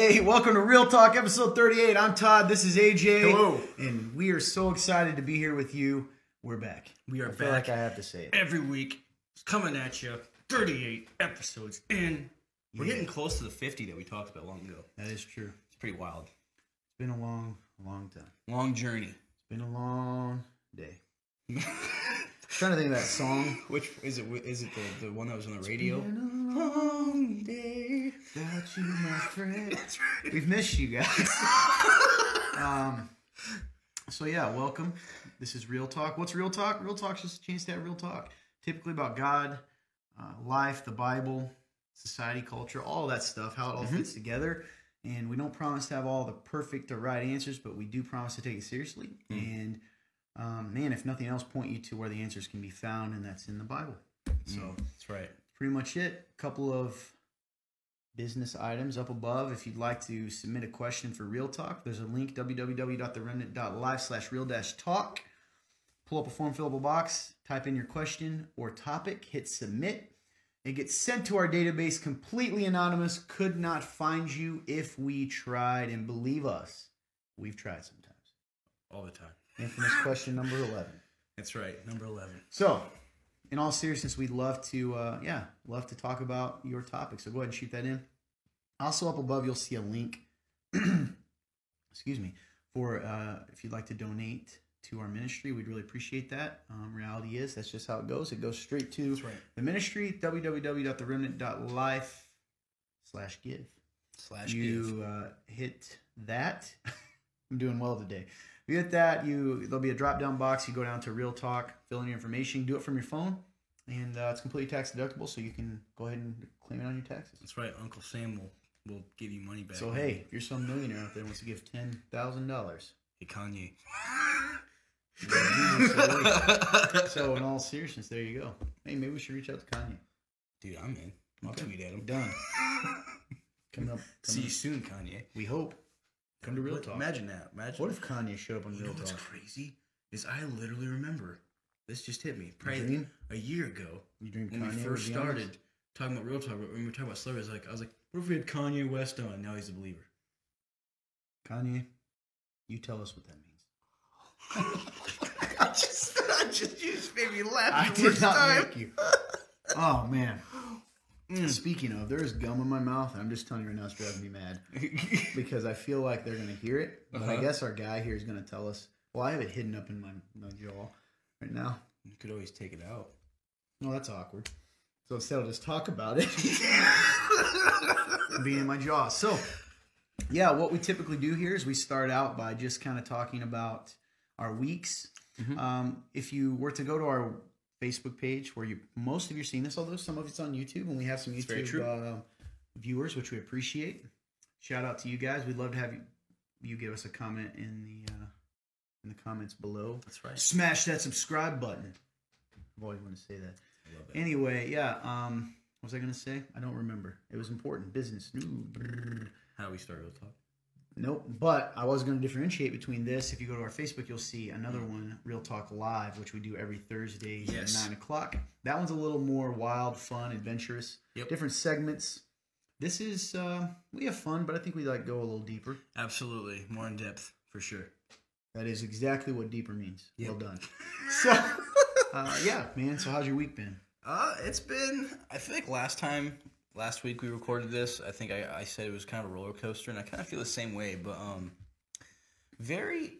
Hey, welcome to Real Talk episode 38. I'm Todd. This is AJ. Hello. And we are so excited to be here with you. We're back. We are I feel back like I have to say it. every week, coming at you. 38 episodes in. We're Yeah. getting close to the 50 that we talked about long ago. That is true. It's pretty wild. It's been a long, long time. Long journey. It's been a long day. trying to think of that song. Which is it? Is it the, the one that was on the radio? Been a Long day. Without you, my friend. We've missed you guys. um, so yeah, welcome. This is Real Talk. What's Real Talk? Real Talk's just a chance to have real talk. Typically about God, uh, life, the Bible, society, culture, all that stuff, how it all fits together. And we don't promise to have all the perfect or right answers, but we do promise to take it seriously. And um, man, if nothing else, point you to where the answers can be found, and that's in the Bible. So That's right. pretty much it. A couple of business items up above. If you'd like to submit a question for Real Talk, there's a link www.theremnant.live slash real dash talk. Pull up a form fillable box, type in your question or topic, hit submit. It gets sent to our database completely anonymous. Could not find you if we tried, and believe us, we've tried sometimes. All the time. Infamous question number 11. That's right. Number 11. So, in all seriousness, we'd love to, uh, yeah, love to talk about your topic. So go ahead and shoot that in. Also, up above, you'll see a link. excuse me, for uh, if you'd like to donate to our ministry, we'd really appreciate that. Um, reality is that's just how it goes. It goes straight to right. the ministry. www.theremnant.life slash give Slash give. you uh, hit that. I'm doing well today. You hit that. You there'll be a drop down box. You go down to Real Talk, fill in your information, do it from your phone, and uh, it's completely tax deductible. So you can go ahead and claim it on your taxes. That's right. Uncle Sam will, will give you money back. So hey, if you're some millionaire out there wants to give ten thousand dollars, Hey, Kanye. so in all seriousness, there you go. Hey, maybe we should reach out to Kanye. Dude, I'm in. I'll Okay. tweet at him. Done. Coming up. See Coming you soon, Kanye. We hope. Come to Real Look, Talk. Imagine that. Imagine. What if Kanye showed up on You Real know what's crazy is I literally remember this just hit me. Probably a year ago when Kanye we first started talking about real talk. When we were talking about celebrities, like I was like, what if we had Kanye West on? Now he's a believer. Kanye, you tell us what that means. I just, I just, you just made me laugh. I the did not time. make you. Oh man. Mm. Speaking of, there's gum in my mouth, and I'm just telling you right now, it's driving me mad because I feel like they're gonna hear it. But I Uh-huh. guess our guy here is gonna tell us. Well, I have it hidden up in my, my jaw right now. you could always take it out. No, that's awkward. So instead, I'll just talk about it being in my jaw. So, yeah, what we typically do here is we start out by just kind of talking about our weeks. Mhm. Um, if you were to go to our Facebook page, where you most of you are seeing this, although some of it's on YouTube, and we have some YouTube uh, viewers, which we appreciate. Shout out to you guys. We'd love to have you you give us a comment in the uh, in the comments below. That's right. Smash that subscribe button. I've always wanted to say that. I love it. Anyway, yeah. Um, what was I gonna say? I don't remember. It was important. Business. Ooh. How we start real talk. Nope. But I was gonna differentiate between this. If you go to our Facebook, you'll see another one, Real Talk Live, which we do every Thursday Yes. at nine o'clock. That one's a little more wild, fun, adventurous. Yep. Different segments. This is uh, we have fun, but I think we like go a little deeper. Absolutely, more in depth for sure. That is exactly what deeper means. Well done. So, uh, yeah, man. So how's your week been? Uh, it's been. I feel like last time, last week we recorded this. I think I, I said it was kind of a roller coaster, and I kind of feel the same way. But um, very.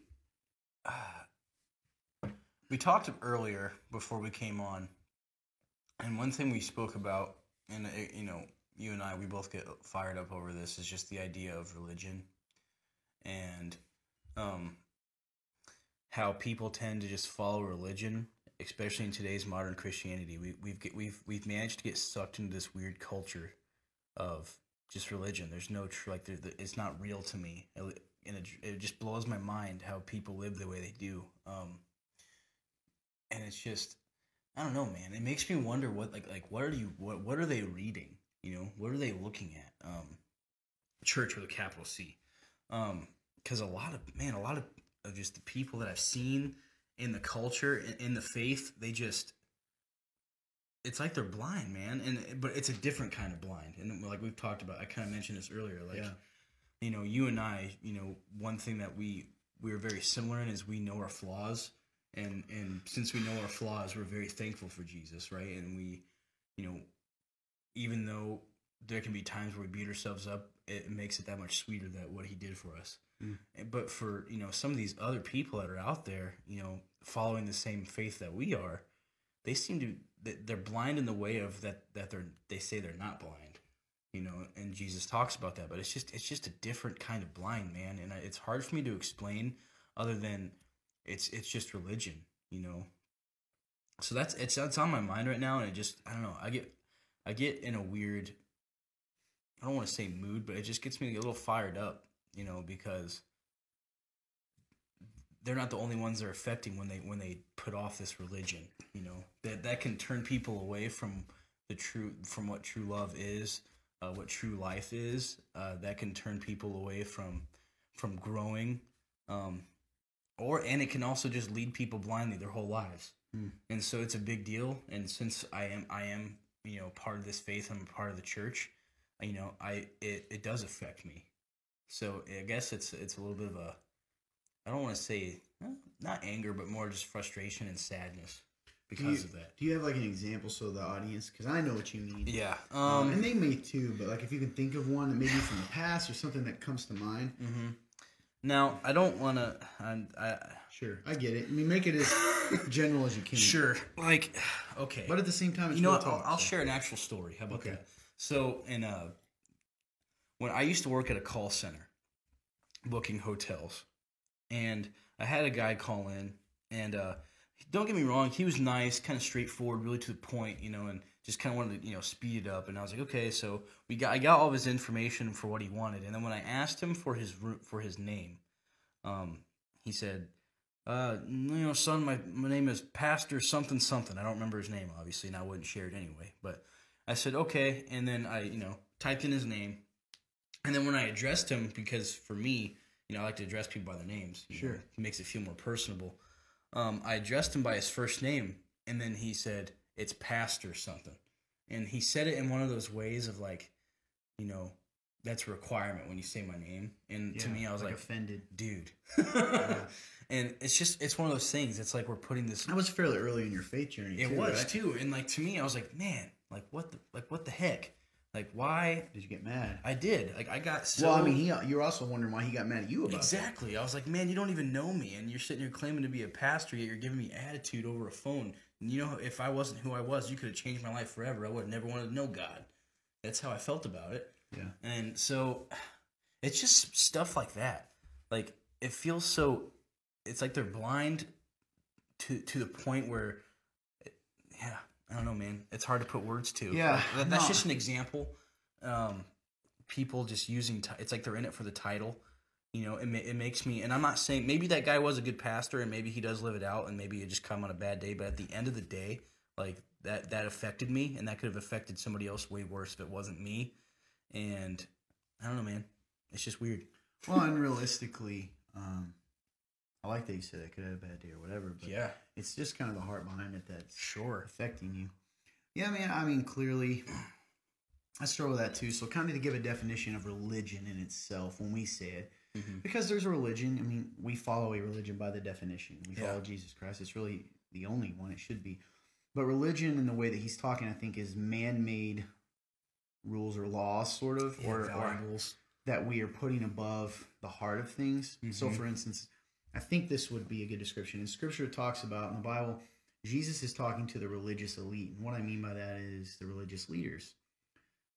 Uh, we talked earlier before we came on, and one thing we spoke about, and uh, you know, you and I, we both get fired up over this, is just the idea of religion, and um, how people tend to just follow religion especially in today's modern Christianity, we, we've get, we've we've managed to get sucked into this weird culture of just religion. There's no tr- like there, there- it's not real to me, and it, it just blows my mind how people live the way they do. Um, and it's just I don't know, man. It makes me wonder what like like what are you what what are they reading? You know, what are they looking at? Um, church with a capital C. Um, because a lot of man, a lot of, of just the people that I've seen in the culture in, in the faith, they just it's like they're blind, man. And but it's a different kind of blind. And like we've talked about, I kind of mentioned this earlier. Like Yeah. you know, you and I, you know, one thing that we we're very similar in is we know our flaws, and and since we know our flaws, we're very thankful for Jesus, right? And we, you know, even though there can be times where we beat ourselves up, it makes it that much sweeter that what He did for us. Mm. But for you know some of these other people that are out there, you know, following the same faith that we are, they seem to they're blind in the way of that that they're they say they're not blind you know and jesus talks about that but it's just it's just a different kind of blind man and it's hard for me to explain other than it's it's just religion you know so that's it's that's on my mind right now and it just i don't know i get i get in a weird i don't want to say mood but it just gets me a little fired up you know because they're not the only ones they're affecting when they when they put off this religion you know? That that can turn people away from the true from what true love is uh, what true life is. Uh, that can turn people away from from growing um, or and it can also just lead people blindly their whole lives. Mm. and so it's a big deal. And since i am i am you know part of this faith i'm a part of the church you know i it, it does affect me so i guess it's it's a little bit of a i don't want to say eh, not anger but more just frustration and sadness because you, of that do you have like an example so the audience, because I know what you mean. yeah Um, and um they may too, but like if you can think of one that maybe from the past or something that comes to mind. hmm now i don't want to I, Sure, I get it. I mean, make it as general as you can. sure like okay but at the same time, it's you know what? I'll, talk, I'll so- share an actual story. How about Okay. that? So, in uh, when I used to work at a call center, booking hotels, and I had a guy call in, and uh, don't get me wrong, he was nice, kind of straightforward, really to the point, you know, and just kind of wanted to, you know, speed it up. And I was like, okay, so we got, I got all of his information for what he wanted, and then when I asked him for his for his name, um, he said, uh, you know, son, my, my name is Pastor something something. I don't remember his name, obviously, and I wouldn't share it anyway. But I said, okay. And then I, you know, typed in his name. And then when I addressed him, because for me, you know, I like to address people by their names. you know, Sure. it makes it feel more personable. Um, I addressed him by his first name. And then he said, it's Pastor something. And he said it in one of those ways of like, you know, that's a requirement when you say my name. And to me, I was like, offended. dude. and it's just it's one of those things. It's like we're putting this. That was fairly early in your faith journey. It too, was right? too, and like to me, I was like, man, like what the like what the heck, like why? Did you get mad? I did like I got so. well, I mean, he, you're also wondering why he got mad at you about exactly. I was like, man, you don't even know me, and you're sitting here claiming to be a pastor, yet you're giving me attitude over a phone. And you know, if I wasn't who I was, you could have changed my life forever. I would have never wanted to know God. That's how I felt about it. Yeah. And so it's just stuff like that. Like it feels so it's like they're blind to to the point where yeah, I don't know, man. It's hard to put words to. Yeah, that- that's no. just an example. Um people just using ti- it's like they're in it for the title. You know, it, ma- it makes me, and I'm not saying maybe that guy was a good pastor, and maybe he does live it out, and maybe it just come on a bad day. But at the end of the day, like that that affected me, and that could have affected somebody else way worse if it wasn't me. And I don't know, man. It's just weird. Well, and realistically, um, I like that you said I could have a bad day or whatever, but Yeah, it's just kind of the heart behind it that's sure. affecting you. Yeah, man. I mean, clearly, I struggle with that too. So, kind of to give a definition of religion in itself when we say it, Mhm. because there's a religion. I mean, we follow a religion by the definition. We Yeah. follow Jesus Christ. It's really the only one. It should be. But religion, in the way that he's talking, I think, is man-made rules or laws, sort of, Yeah, or, or that we are putting above the heart of things. So, Mhm. for instance, I think this would be a good description. And Scripture, talks about in the Bible, Jesus is talking to the religious elite, and what I mean by that is the religious leaders.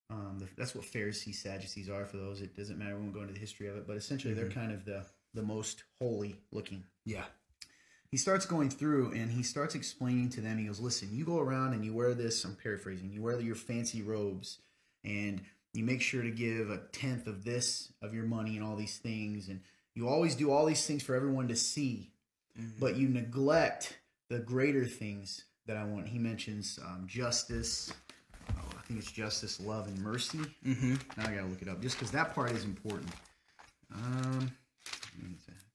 Um, the, that's what Pharisees, Sadducees are. For those, it doesn't matter. We won't go into the history of it, but essentially, they're Mhm. kind of the the most holy looking Yeah, he starts going through and he starts explaining to them. He goes, "Listen, you go around and you wear this. I'm paraphrasing. You wear your fancy robes, and you make sure to give a tenth of this of your money and all these things, and you always do all these things for everyone to see, Mhm. but you neglect the greater things that I want." He mentions um, justice. Oh, I think it's justice, love, and mercy. hmm Now I gotta look it up just because that part is important. Um,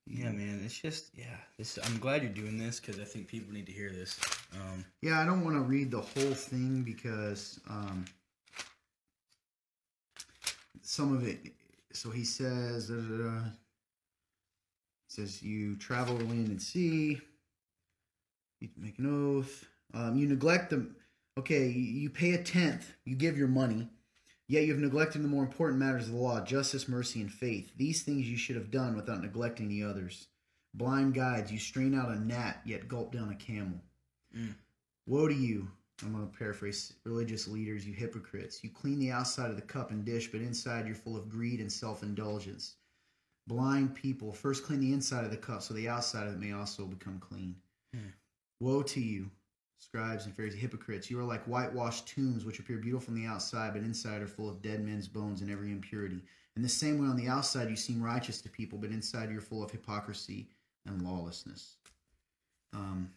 yeah, man. It's just yeah. This, I'm glad you're doing this because I think people need to hear this. Um, Yeah, I don't want to read the whole thing because um, some of it so he says. He says, you travel the land and sea. You make an oath. Um, you neglect them. Okay, you, you pay a tenth. You give your money. Yet you have neglected the more important matters of the law justice, mercy, and faith. These things you should have done without neglecting the others. Blind guides, you strain out a gnat, yet gulp down a camel. Mm. Woe to you, I'm going to paraphrase religious leaders, you hypocrites. You clean the outside of the cup and dish, but inside you're full of greed and self indulgence. Blind people, first clean the inside of the cup so the outside of it may also become clean. Hmm. Woe to you, scribes and Pharisees, hypocrites. You are like whitewashed tombs, which appear beautiful from the outside, but inside are full of dead men's bones and every impurity. In the same way, on the outside, you seem righteous to people, but inside you're full of hypocrisy and lawlessness. Um,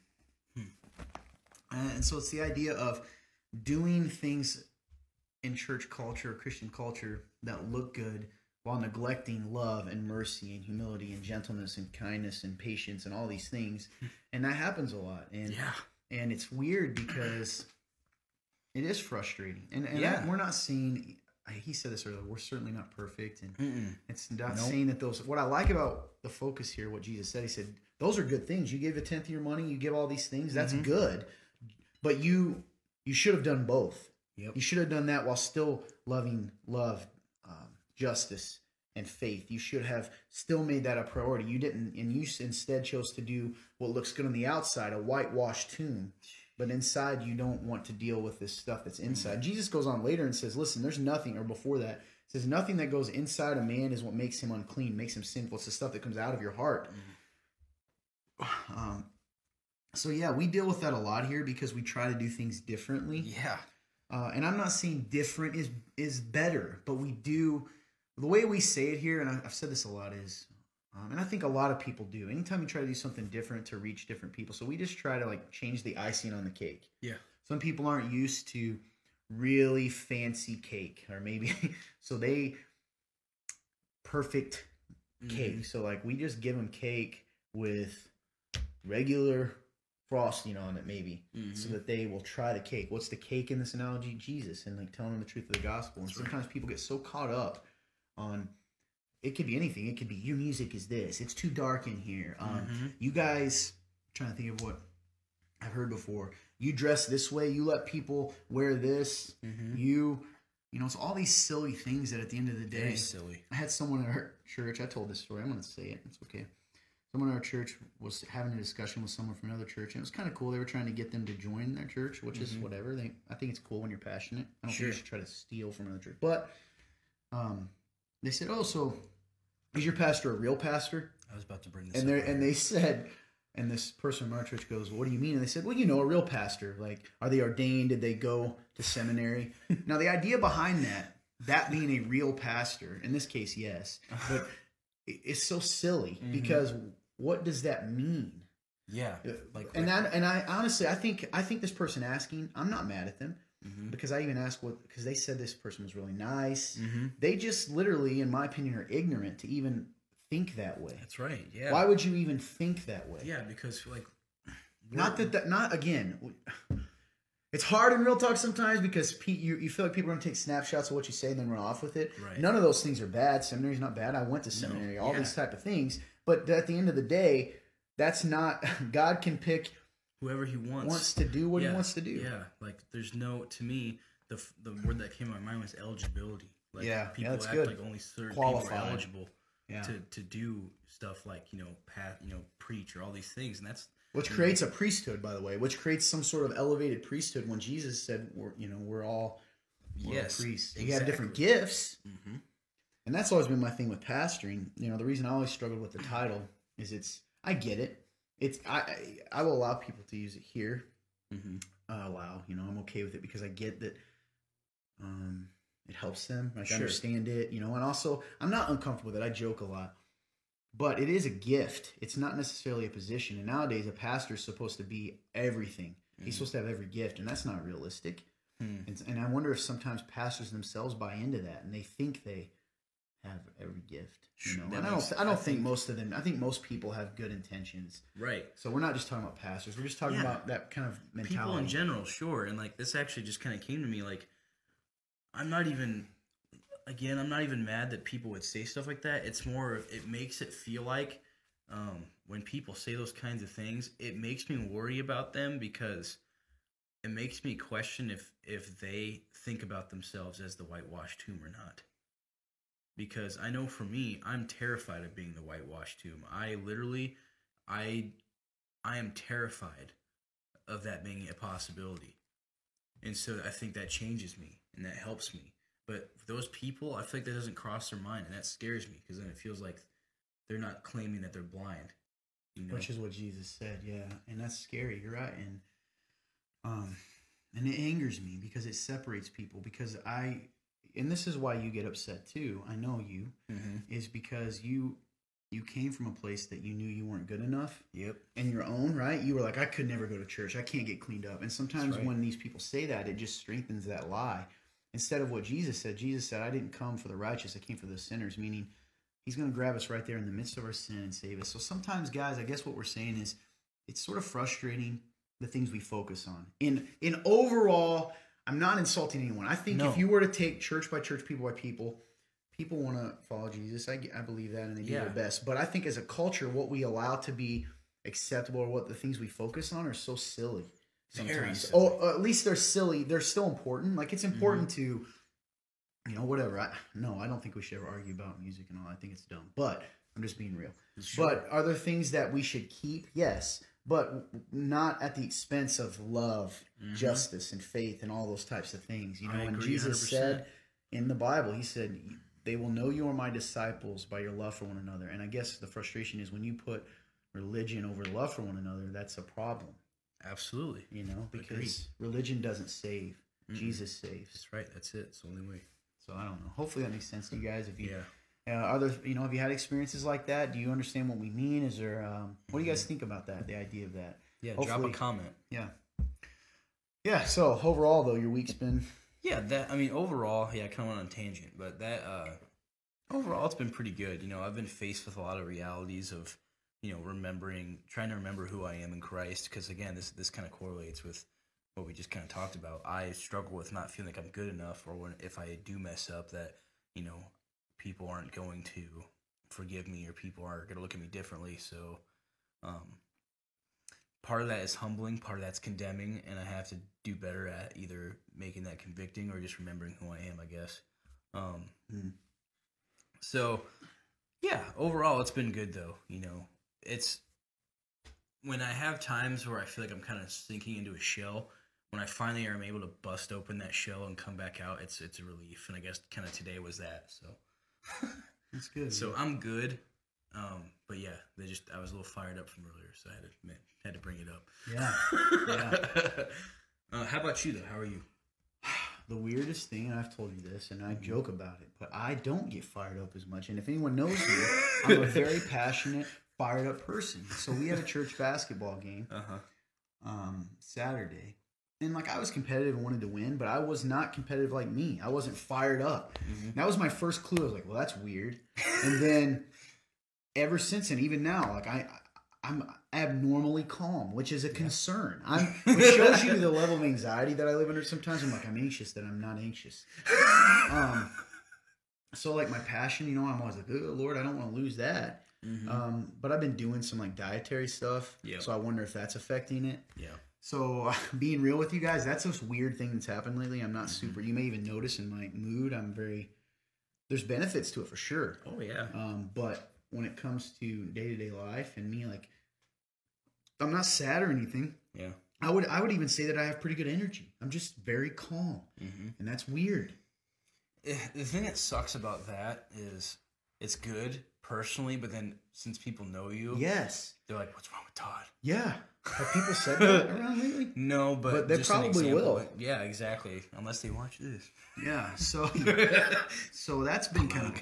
and so it's the idea of doing things in church culture, or Christian culture, that look good while neglecting love and mercy and humility and gentleness and kindness and patience and all these things. And that happens a lot. And Yeah. and it's weird because it is frustrating. And, and Yeah. I- we're not seeing he said this earlier. We're certainly not perfect, and Mm-mm. it's not Nope. saying that those. What I like about the focus here, what Jesus said, he said those are good things. You give a tenth of your money, you give all these things. That's Mhm. good, but you you should have done both. Yep. You should have done that while still loving love, justice, and faith. You should have still made that a priority. You didn't, and you instead chose to do what looks good on the outside, a whitewashed tomb. But inside, you don't want to deal with this stuff that's inside. Jesus goes on later and says, "Listen, there's nothing." Or before that, says, "Nothing that goes inside a man is what makes him unclean, makes him sinful. It's the stuff that comes out of your heart." Um, so yeah, we deal with that a lot here because we try to do things differently. Yeah. Uh, and I'm not saying different is is better, but we do the way we say it here, and I've said this a lot is, um, and I think a lot of people do. Anytime you try to do something different to reach different people, so we just try to like change the icing on the cake. Yeah. Some people aren't used to really fancy cake, or maybe so they perfect cake. So like we just give them cake with regular frosting on it, maybe so Mhm. that they will try the cake. What's the cake in this analogy? Jesus, and like telling them the truth of the gospel. And That's right. sometimes people get so caught up on it could be anything. It could be your music is this. It's too dark in here. Um, Mhm. You guys, trying to think of what I've heard before. You dress this way. You let people wear this. Mhm. You, you know, it's all these silly things that at the end of the day, Very silly. I had someone at our church. I told this story. I'm going to say it. It's okay. Someone at our church was having a discussion with someone from another church, and it was kind of cool. They were trying to get them to join their church, which is Mhm. whatever. They, I think it's cool when you're passionate. I don't Sure. think you should try to steal from another church. But um, they said, "Oh, so is your pastor a real pastor?" I was about to bring this And up. they and they said, and this person from our church goes, "What do you mean?" And they said, "Well, you know, a real pastor. Like, are they ordained? Did they go to seminary?" now, the idea behind that, that being a real pastor, in this case, yes, but it's so silly Mhm. because what does that mean? yeah. Like And that, and I honestly, I think, I think this person asking, I'm not mad at them Mhm. because I even asked what because they said this person was really nice. Mhm. They just literally, in my opinion, are ignorant to even think that way. That's right. Yeah. Why would you even think that way? Yeah, because like Not that that not again. It's hard in real talk sometimes because pe- you, you feel like people are gonna take snapshots of what you say and then run off with it. Right. None of those things are bad. Seminary's not bad. I went to No, seminary. All yeah. these type of things. But at the end of the day, that's not. God can pick whoever he wants wants to do what Yeah, he wants to do. Yeah, like there's no to me the the word that came to my mind was eligibility. Like Yeah, yeah, people that's act good. like only certain people are eligible Yeah. to to do stuff like you know path you know preach or all these things, and that's Which creates a priesthood, by the way. Which creates some sort of elevated priesthood. When Jesus said, "We're you know we're all we're yes, priests. We have different exactly. gifts." hmm And that's always been my thing with pastoring. You know, the reason I always struggled with the title is it's I get it. It's I I, I will allow people to use it here. hmm Uh, allow, you know, I'm okay with it because I get that um it helps them. I Sure. understand it, you know, and also I'm not uncomfortable with it. I joke a lot. But it is a gift. It's not necessarily a position. And nowadays a pastor is supposed to be everything. He's Mhm. supposed to have every gift, and that's not realistic. Hmm. And, and I wonder if sometimes pastors themselves buy into that and they think they have every gift. You know, and I don't. I don't think, think- most of them. I think most people have good intentions. right. So we're not just talking about pastors. We're just talking Yeah. about that kind of mentality. People in general, sure, and like this actually just kind of came to me like I'm not even again, I'm not even mad that people would say stuff like that. It's more of- it makes it feel like um, when people say those kinds of things, it makes me worry about them because it makes me question if if they think about themselves as the whitewashed tomb or not. Because I know for me, I'm terrified of being the whitewashed tomb. I literally, I, I am terrified of that being a possibility, and so I think that changes me and that helps me. But those people, I feel like that doesn't cross their mind, and that scares me because then it feels like they're not claiming that they're blind. You know? which is what Jesus said. Yeah, and that's scary. You're right, and um, and it angers me because it separates people. Because I, and this is why you get upset too. I know you Mhm. is because you you came from a place that you knew you weren't good enough Yep. in your own right. You were like, I could never go to church. I can't get cleaned up. And sometimes right. when these people say that, it just strengthens that lie. Instead of what Jesus said, Jesus said, I didn't come for the righteous. I came for the sinners. Meaning, He's going to grab us right there in the midst of our sin and save us. So sometimes, guys, I guess what we're saying is it's sort of frustrating the things we focus on. In in overall, I'm not insulting anyone. I think No. if you were to take church by church, people by people, people want to follow Jesus. I, I believe that, and they do Yeah. their best. But I think as a culture, what we allow to be acceptable or what the things we focus on are so silly. Sometimes, silly. Mm-hmm. oh, at least they're silly. They're still important. Like it's important to you know, whatever. I, no, I don't think we should ever argue about music and all. I think it's dumb. But I'm just being real. Sure. But are there things that we should keep? Yes, but not at the expense of love, Mhm. justice, and faith, and all those types of things. You know, I when agree Jesus 100%. said in the Bible, He said, "They will know you are my disciples by your love for one another." And I guess the frustration is when you put religion over love for one another, that's a problem. Absolutely. You know, because Agreed. religion doesn't save; Mm-mm. Jesus saves. That's right. That's it. It's the only way. So I don't know. Hopefully that makes sense to you guys. If you Yeah. Uh, are there, you know, have you had experiences like that? Do you understand what we mean? Is there, um, what do you guys think about that? The idea of that? Yeah. Drop a comment. Yeah. Yeah. So overall, though, your week's been Yeah, that I mean overall, yeah, I kind of went on a tangent, but that uh overall it's been pretty good. You know, I've been faced with a lot of realities of, you know, remembering, trying to remember who I am in Christ because again, this this kind of correlates with what we just kind of talked about. I struggle with not feeling like I'm good enough or when if I do mess up that, you know, people aren't going to forgive me or people are going to look at me differently. So, um part of that is humbling, part of that's condemning, and I have to do better at either making that convicting or just remembering who I am, I guess. Um, Hmm. So, yeah, overall, it's been good though. You know, it's when I have times where I feel like I'm kind of sinking into a shell. When I finally am able to bust open that shell and come back out, it's it's a relief. And I guess kind of today was that. So, that's good. so I'm good. Um, but yeah, they just I was a little fired up from earlier, so I had to man, had to bring it up. yeah. uh, how about you though? How are you? The weirdest thing, and I've told you this, and I joke about it, but I don't get fired up as much. And if anyone knows me, I'm a very passionate, fired up person. So we had a church basketball game Uh huh. um, Saturday. And like I was competitive and wanted to win, but I was not competitive like me. I wasn't fired up. Mhm. That was my first clue. I was like, well, that's weird. And then ever since, and even now, like I, I'm abnormally calm, which is a concern. I'm, which shows you the level of anxiety that I live under. Sometimes I'm like, I'm anxious that I'm not anxious. Um, so like my passion, you know, I'm always like, oh Lord, I don't want to lose that. Mhm. Um, but I've been doing some like dietary stuff, Yeah. so I wonder if that's affecting it. yeah. So being real with you guys, that's this weird thing that's happened lately. I'm not Mm-hmm. super. You may even notice in my mood, I'm very. There's benefits to it for sure, Oh yeah. um, but when it comes to day to day life and me, like, I'm not sad or anything. Yeah. I would I would even say that I have pretty good energy. I'm just very calm, Mm-hmm. and that's weird. The thing that sucks about that is it's good personally, but then since people know you, Yes, they're like, "What's wrong with Todd?" yeah. Have people said that around lately? No, but, But they just probably example. will. Yeah, exactly. Unless they watch this. Yeah. So so that's been kind of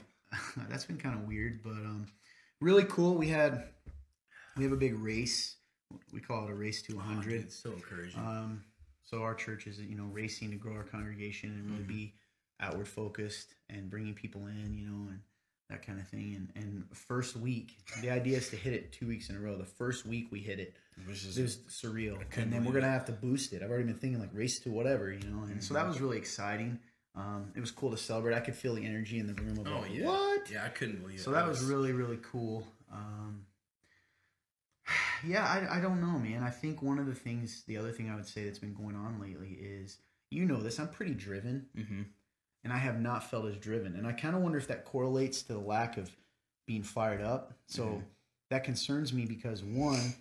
that's been kind of weird, but um, really cool. We had we have a big race. We call it a race to 100. It's so encouraging. Um, so our church is you know racing to grow our congregation and really be outward focused and bringing people in, you know, and that kind of thing. And and first week, the idea is to hit it two weeks in a row. The first week we hit it, Which is it was surreal, and then we're gonna have to boost it. I've already been thinking like race to whatever, you know, and so that was really exciting. Um, it was cool to celebrate. I could feel the energy in the room of Oh like, yeah. what? Yeah, I couldn't believe it. So that was really really cool. Um, yeah, I, I don't know, man. I think one of the things, the other thing I would say that's been going on lately is, you know, this. I'm pretty driven, hmm and I have not felt as driven, and I kind of wonder if that correlates to the lack of being fired up. So Mhm. that concerns me because one,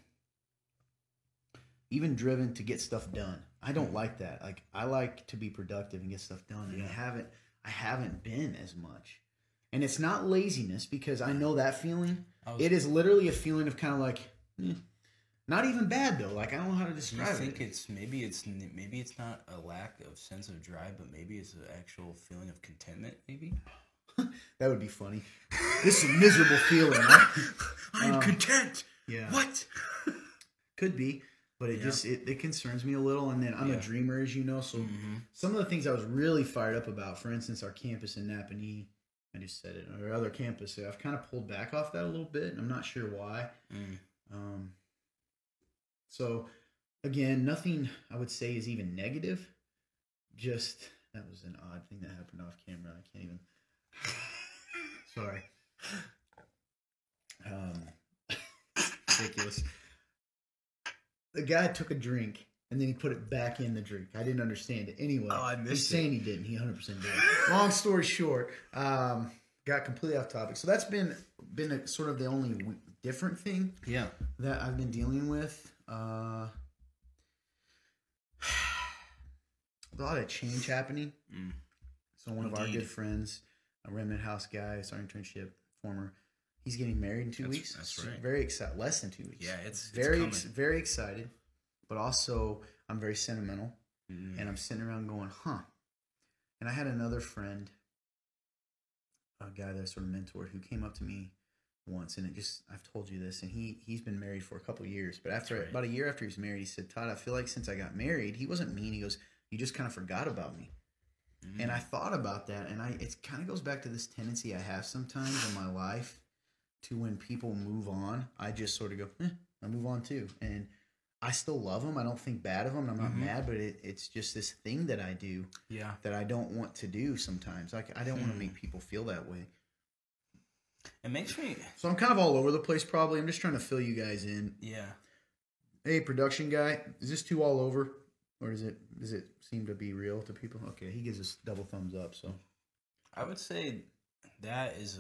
even driven to get stuff done. I don't Mhm. like that. Like I like to be productive and get stuff done, and I haven't. I haven't been as much, and it's not laziness because I know that feeling. Was, It is literally a feeling of kind of like, eh, not even bad though. Like I don't know how to describe it. You think it. it's maybe it's maybe it's not a lack of sense of drive, but maybe it's an actual feeling of contentment? Maybe That would be funny. this is a miserable feeling. Right? I'm Um, content. Yeah, What? could be, but it Yeah. just it, it concerns me a little. And then I'm Yeah. a dreamer, as you know, so hmm some of the things I was really fired up about, for instance, our campus in Napanee. I just said it. Our other campus, I've kind of pulled back off that a little bit. and I'm not sure why. Mm. Um, so, again, nothing I would say is even negative. Just that was an odd thing that happened off camera. I can't even. Sorry. Um, ridiculous. The guy took a drink and then he put it back in the drink. I didn't understand it. Anyway, Oh, I he's missed it. saying he didn't. He 100% did. Long story short, um, got completely off topic. So that's been been a, sort of the only w- different thing Yeah. that I've been dealing with. Uh, a lot of change happening. Mm. So one of our good friends, a Remnant House guy, it's our internship, former, he's getting married in two That's- weeks. that's So right. Very excited. Less than two weeks. Yeah, it's, it's very coming. ex- very excited, but also I'm very sentimental, Mm. and I'm sitting around going, huh. And I had another friend, a guy that I sort of mentored, who came up to me once, and it just I've told you this, and he he's been married for a couple years, but after Right. about a year after he was married, he said, Todd, I feel like since I got married, he wasn't mean. He goes, you just kind of forgot about me. Mm. And I thought about that, and I it kind of goes back to this tendency I have sometimes in my life to when people move on, I just sort of go, eh, I move on too, and I still love them. I don't think bad of them. I'm not Mhm. mad, but it, it's just this thing that I do yeah. that I don't want to do sometimes. Like I don't want to make people feel that way. It makes me. So I'm kind of all over the place. Probably I'm just trying to fill you guys in. Yeah. Hey, production guy, is this too all over, or does it does it seem to be real to people? Okay, he gives us double thumbs up. So I would say that is.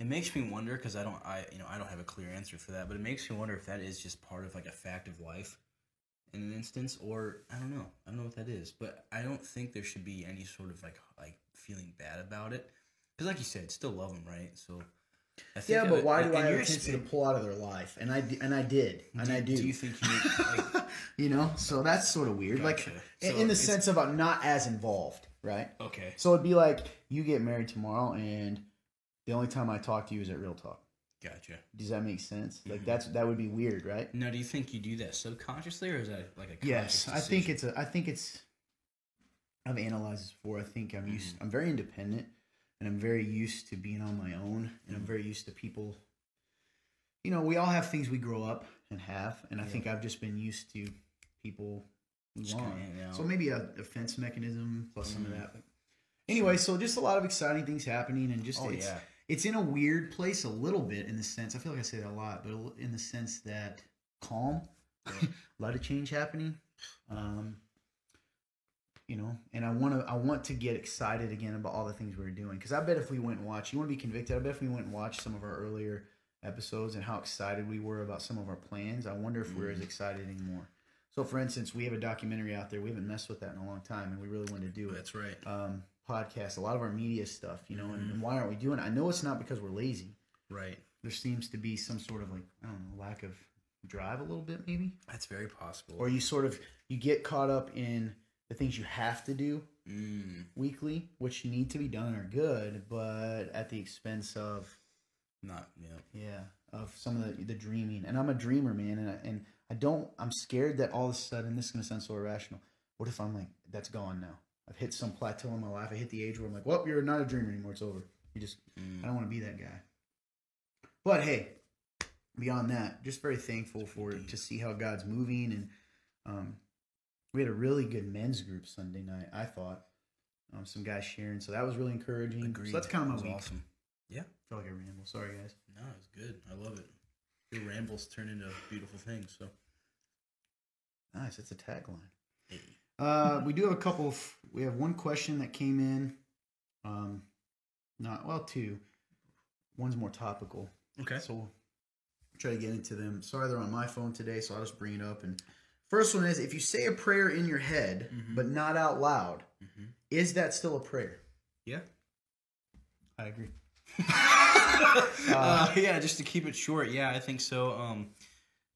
It makes me wonder because I don't, I you know, I don't have a clear answer for that, but it makes me wonder if that is just part of like a fact of life, in an instance, or I don't know, I don't know what that is, but I don't think there should be any sort of like like feeling bad about it, because like you said, still love them, right? So. I think yeah, but why do I have a you're tendency to pull out of their life? And I and I did, and do, I do. Do you think you need, like, you know, so that's sort of weird. Like Gotcha. in, So in the sense of I'm not as involved, right? okay, So it'd be like you get married tomorrow, and the only time I talk to you is at Real Talk. gotcha. Does that make sense? Like Mhm. that's that would be weird, right? Now, do you think you do that subconsciously, or is that like a Yes, I think it's a. I think it's. I've analyzed this before. I think I'm used. Mm-hmm. I'm very independent, and I'm very used to being on my own, and I'm very used to people. You know, we all have things we grow up and have, and I Yeah. think I've just been used to people move Just kinda on. hanging out. So maybe a defense mechanism plus some of Mhm. that. But anyway, so just a lot of exciting things happening, and just oh it's, yeah, it's in a weird place a little bit in the sense I feel like I say that a lot, but in the sense that calm, Yeah. a lot of change happening. Um, you know, and I want to I want to get excited again about all the things we are doing because I bet if we went and watched, you want to be convicted. I bet if we went and watched some of our earlier episodes and how excited we were about some of our plans, I wonder if we're as Mhm. excited anymore. So, for instance, we have a documentary out there. We haven't messed with that in a long time, and we really wanted to do it that's right. um, podcast, a lot of our media stuff, you know, and, Mhm. and why aren't we doing it? I know it's not because we're lazy. Right, There seems to be some sort of like, I don't know, lack of drive a little bit maybe. that's very possible. Or you sort of you get caught up in the things you have to do mm, weekly, which need to be done are good, but at the expense of not know. yeah, of some of the, the dreaming. And I'm a dreamer, man, and I, and I don't I'm scared that all of a sudden this is going to sound so irrational. What if I'm like that's gone now? I've hit some plateau in my life. I hit the age where I'm like, well, you're not a dreamer anymore. It's over. You just Mm, I don't want to be that guy. But hey, beyond that, just very thankful for to see how God's moving, and um, we had a really good men's group Sunday night. I thought Um, some guys sharing, so that was really encouraging. Agreed. So that's kind of my week. awesome. Yeah. I feel like I ramble. Sorry, guys. No, it's good. I love it. Your rambles turn into beautiful things. So. Nice. That's a tagline. Hey. Uh, we do have a couple. Of, we have one question that came in. Um, not well, two. One's more topical. Okay. So we'll try to get into them. Sorry, they're on my phone today, so I'll just bring it up. And first one is: if you say a prayer in your head Mhm. but not out loud, hmm is that still a prayer? Yeah. I agree. uh, yeah, just to keep it short, yeah, I think so. Um,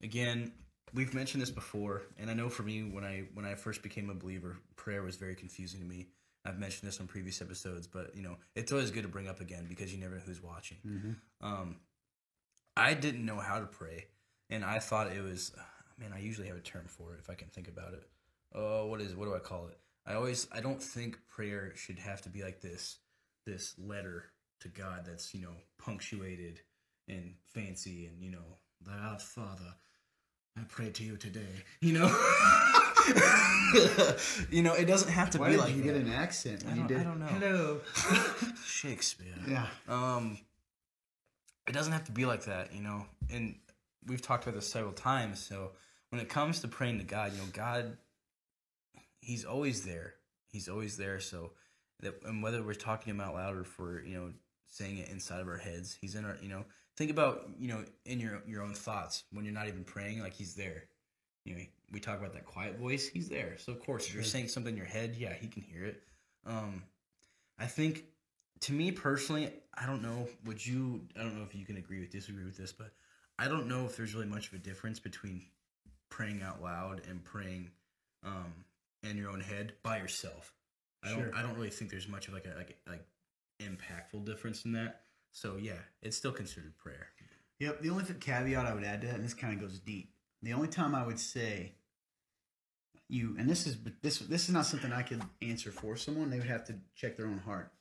again, we've mentioned this before, and I know for me, when I when I first became a believer, prayer was very confusing to me. I've mentioned this on previous episodes, but you know, it's always good to bring up again because you never know who's watching. Mm-hmm. Um, I didn't know how to pray, and I thought it was. Man, I usually have a term for it if I can think about it. Oh, what is it? What do I call it? I always. I don't think prayer should have to be like this. This letter to God that's you know punctuated and fancy, and you know, the Father. I pray to you today. You know, you know, it doesn't have to Why be like you that. get an accent I when you don't- did? I don't know. Hello. Shakespeare. Yeah. Um, it doesn't have to be like that, you know. And we've talked about this several times. So when it comes to praying to God, you know, God, He's always there. He's always there. So that, and whether we're talking Him out loud or for you know saying it inside of our heads, He's in our, you know. Think about you know in your your own thoughts when you're not even praying, like He's there. You know, we talk about that quiet voice. He's there. So of course, if you're saying something in your head, yeah, He can hear it. Um, I think to me personally, I don't know. Would you? I don't know if you can agree with disagree with this, but I don't know if there's really much of a difference between praying out loud and praying um, in your own head by yourself. I don't. I don't really think there's much of like a like like impactful difference in that. So yeah, it's still considered prayer. Yep. The only caveat I would add to that, and this kind of goes deep. The only time I would say you, and this is this this is not something I could answer for someone. They would have to check their own heart.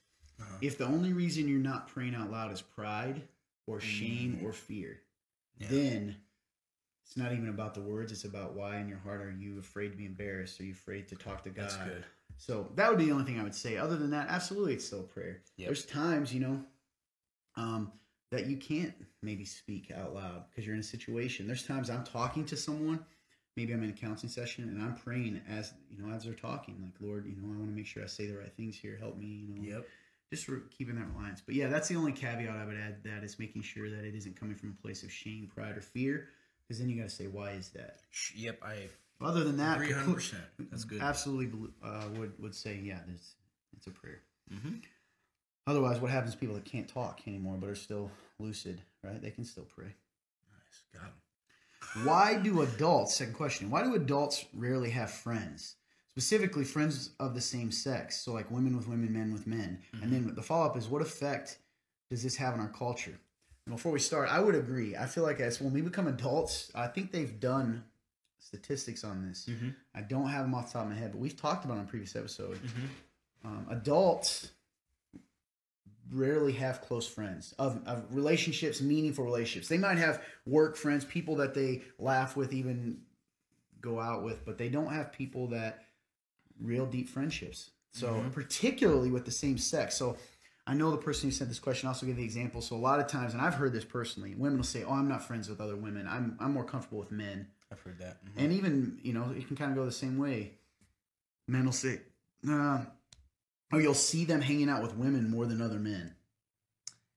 Uh-huh. If the only reason you're not praying out loud is pride or shame Mm. or fear, Yeah. then it's not even about the words. It's about why in your heart are you afraid to be embarrassed? Are you afraid to talk to God? That's good. So that would be the only thing I would say. Other than that, absolutely, it's still prayer. Yep. There's times, you know, um, that you can't maybe speak out loud because you're in a situation. There's times I'm talking to someone, maybe I'm in a counseling session, and I'm praying as you know as they're talking, like Lord, you know, I want to make sure I say the right things here. Help me, you know. Yep. Just for keeping that reliance. But yeah, that's the only caveat I would add. to That is making sure that it isn't coming from a place of shame, pride, or fear. Because then you got to say, why is that? Yep. I Other than that, conclu- 100. percent That's good. absolutely uh, would would say yeah it's it's a prayer hmm otherwise what happens to people that can't talk anymore but are still lucid right they can still pray Nice. Got him. why do adults second question why do adults rarely have friends specifically friends of the same sex so like women with women men with men. And then the follow-up is what effect does this have on our culture? And before we start i would agree. I feel like as when we become adults i think they've done statistics on this. Mm-hmm. i don't have them off the top of my head but we've talked about on a previous episode. Mm-hmm. um, adults rarely have close friends of, of relationships meaningful relationships. They might have work friends people that they laugh with even go out with but they don't have people that real deep friendships so Mhm. particularly with the same sex so i know the person who sent this question also gave the example so a lot of times and i've heard this personally women will say oh i'm not friends with other women i'm, I'm more comfortable with men I've heard that. Mhm. and even you know it can kind of go the same way men will say uh, oh you'll see them hanging out with women more than other men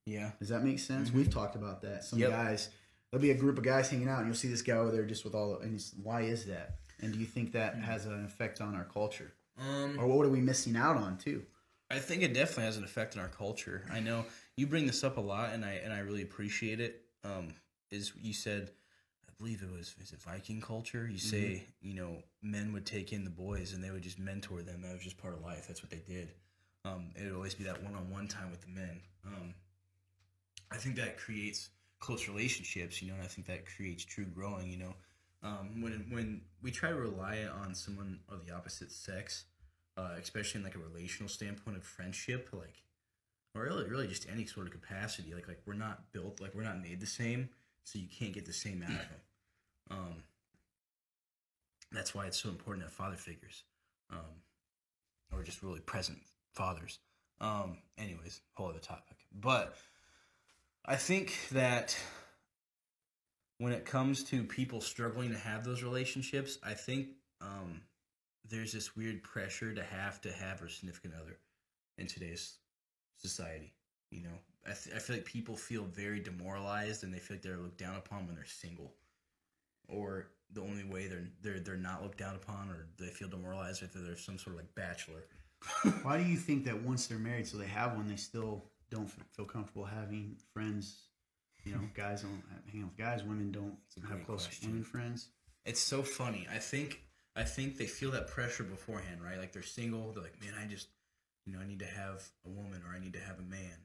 yeah. does that make sense Mhm. we've talked about that some Yep. guys there'll be a group of guys hanging out and you'll see this guy over there just with all and why is that and do you think that has an effect on our culture Um. or what are we missing out on too I think it definitely has an effect on our culture. I know you bring this up a lot, and I and I really appreciate it. Um, is you said, I believe it was is it Viking culture? You say you know men would take in the boys and they would just mentor them. That was just part of life. That's what they did. Um, it would always be that one on one time with the men. Um, I think that creates close relationships, you know, and I think that creates true growing. You know, um, when when we try to rely on someone of the opposite sex uh, especially in like a relational standpoint of friendship, like or really, really just any sort of capacity. Like like we're not built like we're not made the same, so you can't get the same out of them. Um, that's why it's so important to have father figures, um, or just really present fathers. Um, anyways, whole other topic. But I think that when it comes to people struggling to have those relationships, I think um, there's this weird pressure to have to have a significant other in today's society. You know, I, th- I feel like people feel very demoralized and they feel like they're looked down upon when they're single, or the only way they're they're they're not looked down upon, or they feel demoralized if they're some sort of like bachelor. Why do you think that once they're married, so they have one, they still don't feel comfortable having friends? You know, guys don't hang out with guys. Women don't have close question. women friends. It's so funny. I think I think they feel that pressure beforehand, right? Like they're single. They're like, man, I just, you know, I need to have a woman or I need to have a man.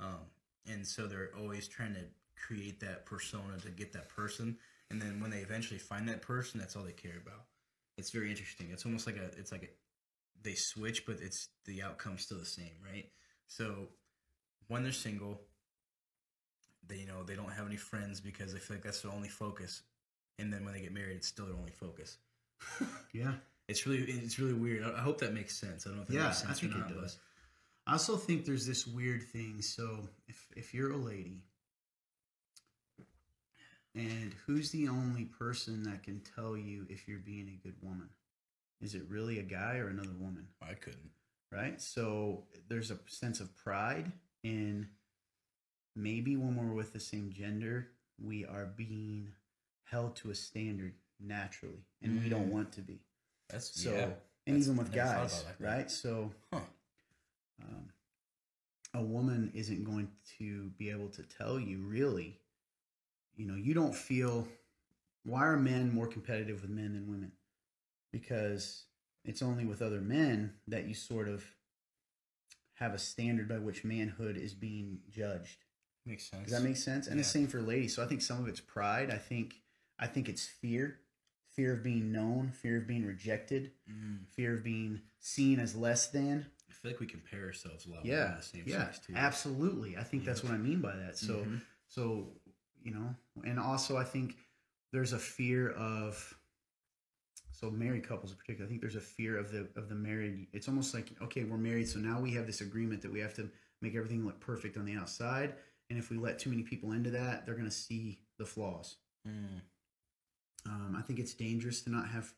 Um, and so they're always trying to create that persona to get that person. And then when they eventually find that person, that's all they care about. It's very interesting. It's almost like a, it's like a, they switch, but it's the outcome's still the same, right? So when they're single, they you know they don't have any friends because they feel like that's their only focus and then when they get married, it's still their only focus. Yeah, It's really it's really weird. I hope that makes sense. I don't know if that yeah, makes I think it does. I also think there's this weird thing. So if if you're a lady, and who's the only person that can tell you if you're being a good woman? Is it really a guy or another woman? I couldn't. right? So there's a sense of pride in maybe when we're with the same gender, we are being held to a standard naturally, and we don't Mm. want to be. That's So, yeah. and That's- even with guys, right? So, Huh. um, a woman isn't going to be able to tell you really. You know, you don't feel. Why are men more competitive with men than women? Because it's only with other men that you sort of have a standard by which manhood is being judged. Makes sense. Does that make sense? And the same for ladies. So I think some of it's pride. I think I think it's fear, fear of being known, fear of being rejected, Mm. fear of being seen as less than. I feel like we compare ourselves a lot. Yeah, the same yeah, too. absolutely. I think that's what I mean by that. So, Mhm. so you know, and also I think there's a fear of so married couples in particular. I think there's a fear of the of the married. It's almost like okay, we're married, so now we have this agreement that we have to make everything look perfect on the outside, and if we let too many people into that, they're going to see the flaws. Mm. Um, I think it's dangerous to not have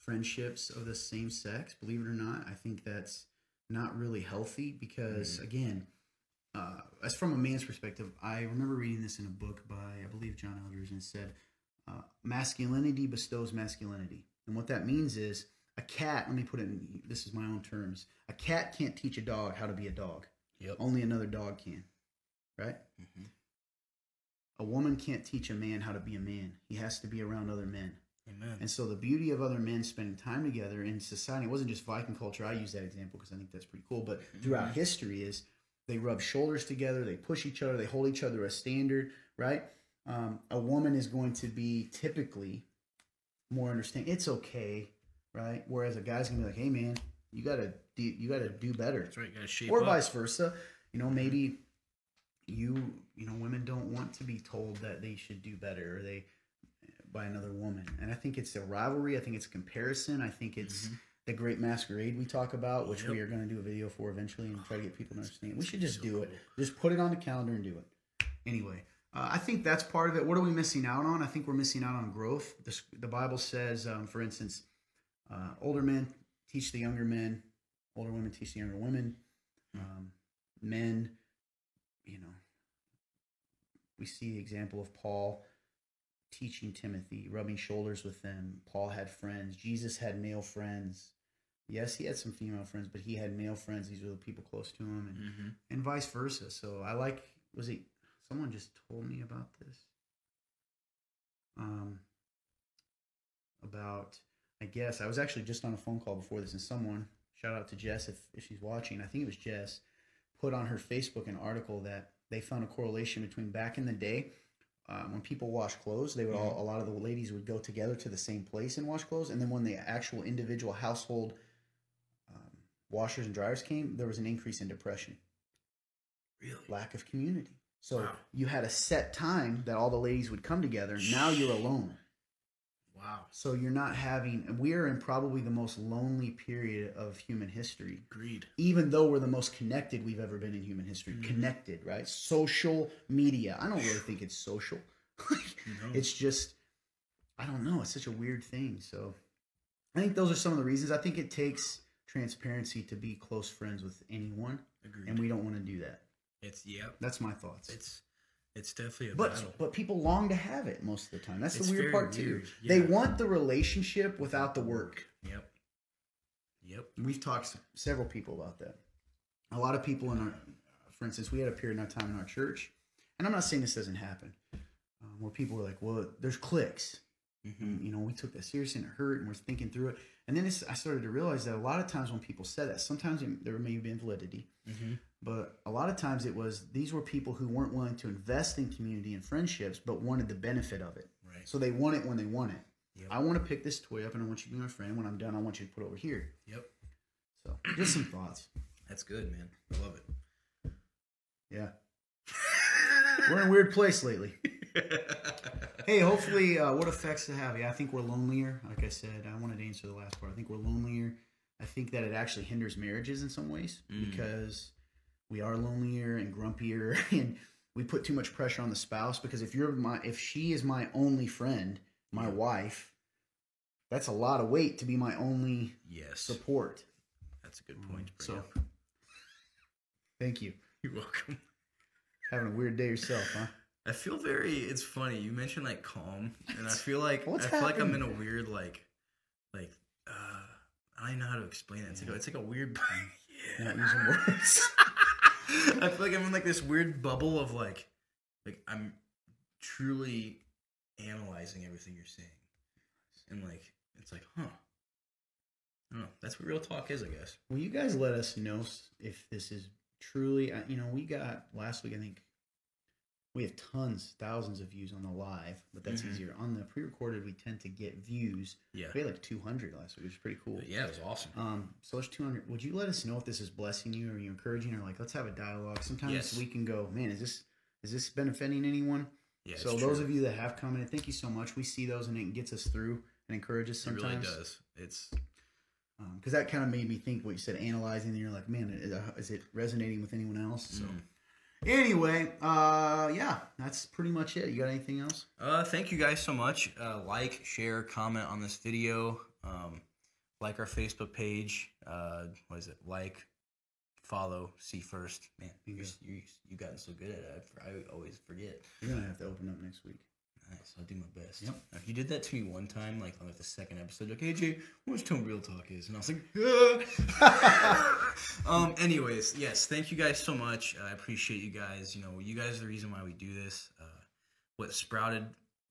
friendships of the same sex. Believe it or not, I think that's not really healthy because, Mhm. again, uh, as from a man's perspective, I remember reading this in a book by I believe John Eldredge and it said, uh, "Masculinity bestows masculinity," and what that means is a cat. Let me put it in this is my own terms. A cat can't teach a dog how to be a dog. Yep. Only another dog can, right? Mhm. A woman can't teach a man how to be a man. He has to be around other men. Amen. And so the beauty of other men spending time together in society, it wasn't just Viking culture. I use that example because I think that's pretty cool. But throughout Mhm. history is they rub shoulders together, they push each other, they hold each other a standard, right? Um, a woman is going to be typically more understanding. It's okay, right? Whereas a guy's gonna be like, "Hey, man, you gotta do, you gotta do better," That's right. Gotta shape or up. vice versa. You know, maybe you you know women don't want to be told that they should do better or they by another woman, and I think it's a rivalry. I think it's a comparison. I think it's Mhm. the great masquerade we talk about, which we are going to do a video for eventually and try to get people to understand. We should just So do it. Just put it on the calendar and do it. Anyway, uh, I think that's part of it. What are we missing out on? I think we're missing out on growth. The, the Bible says, um, for instance, uh, older men teach the younger men, older women teach the younger women. Um, men, you know, we see the example of Paul teaching Timothy, rubbing shoulders with them. Paul had friends. Jesus had male friends. Yes, he had some female friends, but he had male friends. These were the people close to him, and Mhm. and vice versa. So I like was it someone just told me about this? Um about I guess I was actually just on a phone call before this and someone shout out to Jess if, if she's watching. I think it was Jess put on her Facebook an article that they found a correlation between back in the day um, when people wash clothes, they would all a lot of the ladies would go together to the same place and wash clothes, and then when the actual individual household um, washers and dryers came, there was an increase in depression Really? lack of community. So Wow. you had a set time that all the ladies would come together. Now you're alone. Wow. So you're not having. We are in probably the most lonely period of human history. Agreed. Even though we're the most connected we've ever been in human history, mm-hmm. connected, right? Social media. I don't really think it's social. No. It's just, I don't know. It's such a weird thing. So I think those are some of the reasons. I think it takes transparency to be close friends with anyone, Agreed. and we don't want to do that. it's yep. That's my thoughts. It's it's definitely a But battle. but people long to have it most of the time. That's It's the weird part too. weird, They want the relationship without the work. Yep. Yep. We've talked to several people about that. A lot of people in our, for instance, we had a period of time in our church, and I'm not saying this doesn't happen, um, where people were like, "Well, there's cliques." hmm And, you know, we took that seriously and it hurt, and we're thinking through it. And then it's, I started to realize that a lot of times when people said that, sometimes there may be been validity, hmm but a lot of times it was these were people who weren't willing to invest in community and friendships, but wanted the benefit of it. Right. So they want it when they want it. Yep. I want to pick this toy up, and I want you to be my friend. When I'm done, I want you to put it over here. Yep. So just some thoughts. That's good, man. I love it. Yeah, we're in a weird place lately. Hey, hopefully, uh, what effects to have? Yeah, I think we're lonelier. Like I said, I wanted to answer the last part. I think we're lonelier. I think that it actually hinders marriages in some ways Mm. because we are lonelier and grumpier, and we put too much pressure on the spouse. Because if you're my, if she is my only friend, my Yeah. wife, that's a lot of weight to be my only yes. support. That's a good point. So, up. thank you. you're welcome. Having a weird day yourself, huh? I feel very. It's funny you mentioned like calm, and I feel like What's I feel like I'm in a weird like, like uh, I don't know how to explain it. It's like a, it's like a weird. yeah. Not using words. I feel like I'm in like this weird bubble of like, like I'm truly analyzing everything you're saying, and like it's like, huh. I don't know. That's what real talk is, I guess. Will you guys let us know if this is truly? uh, You know, we got last week. I think we have tons, thousands of views on the live, but that's Mhm. easier. On the pre-recorded, we tend to get views. Yeah. We had like 200 last week, which is pretty cool. Yeah, it was awesome. Um, so there's 200. Would you let us know if this is blessing you, or you encouraging, or like let's have a dialogue? Sometimes Yes. we can go, man, is this is this benefiting anyone? Yeah. so those true. of you that have commented, thank you so much. We see those and it gets us through and encourages it really sometimes. does. It's because that kind of made me think what you said analyzing and you're like man is, is it resonating with anyone else so Mm. Anyway uh yeah that's pretty much it you got anything else Uh, thank you guys so much. Uh, like, share, comment on this video. Um, like our Facebook page. Uh, what is it? Like, follow, see first. Man, you Bingo. you you gotten so good at it. I, I always forget. you're gonna have to open up next week Nice. I'll do my best. Yep. If you did that to me one time, like on like the second episode, like, hey Jay, what's tone real talk is, and I was like, "Ah." um. Anyways, yes, thank you guys so much. I appreciate you guys. You know, you guys are the reason why we do this. Uh, what sprouted,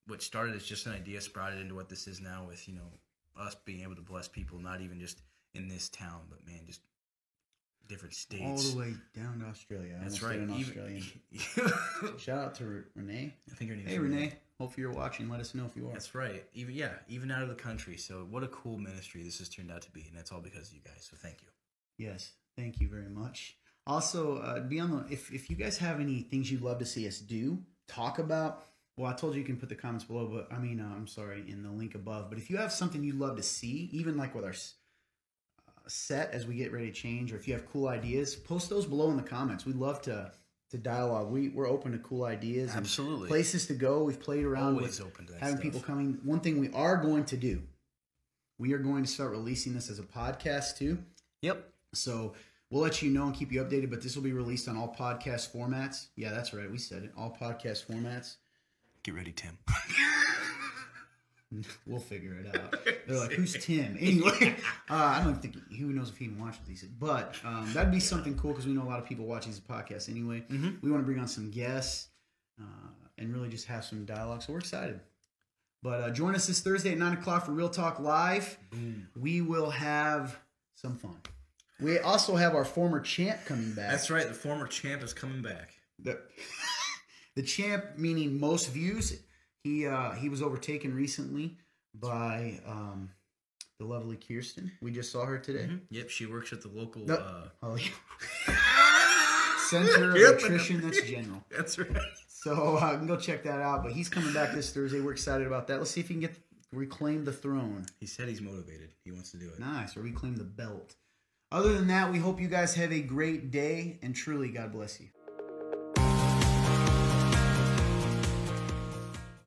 what started as just an idea, sprouted into what this is now. With you know us being able to bless people, not even just in this town, but man, just different states. all the way down to australia That's right. Even, shout out to renee I think her name. hey renee hopefully you're watching let us know if you are That's right. Even yeah, even out of the country. So what a cool ministry this has turned out to be, and that's all because of you guys. So thank you. yes thank you very much also uh, be on the if, if you guys have any things you'd love to see us do talk about well i told you you can put the comments below but i mean uh, i'm sorry in the link above but if you have something you'd love to see even like with our uh, set as we get ready to change or if you have cool ideas post those below in the comments we'd love to to dialogue we, we're open to cool ideas and Absolutely. places to go we've played around Always with open to that having stuff. people coming one thing we are going to do we are going to start releasing this as a podcast too Yep. so we'll let you know and keep you updated, but this will be released on all podcast formats. Yeah, that's right. We said it. All podcast formats. Get ready, Tim. We'll figure it out. They're like, who's Tim? Anyway, uh, I don't think who knows if he even watches these, but um, that'd be something cool because we know a lot of people watch these podcasts anyway. Mhm. We want to bring on some guests uh, and really just have some dialogue. So we're excited. But uh, join us this Thursday at nine o'clock for Real Talk Live. Boom. We will have some fun. We also have our former champ coming back. That's right. The former champ is coming back. the the champ meaning most views he uh he was overtaken recently by um the lovely kirsten we just saw her today Mhm. Yep. She works at the local. Nope. Uh, oh yeah center of Yep. nutrition that's general that's right. so uh, can go check that out but he's coming back this thursday we're excited about that let's see if he can get reclaim the throne. He said he's motivated. He wants to do it. Nice, or reclaim the belt. Other than that, we hope you guys have a great day, and truly, God bless you.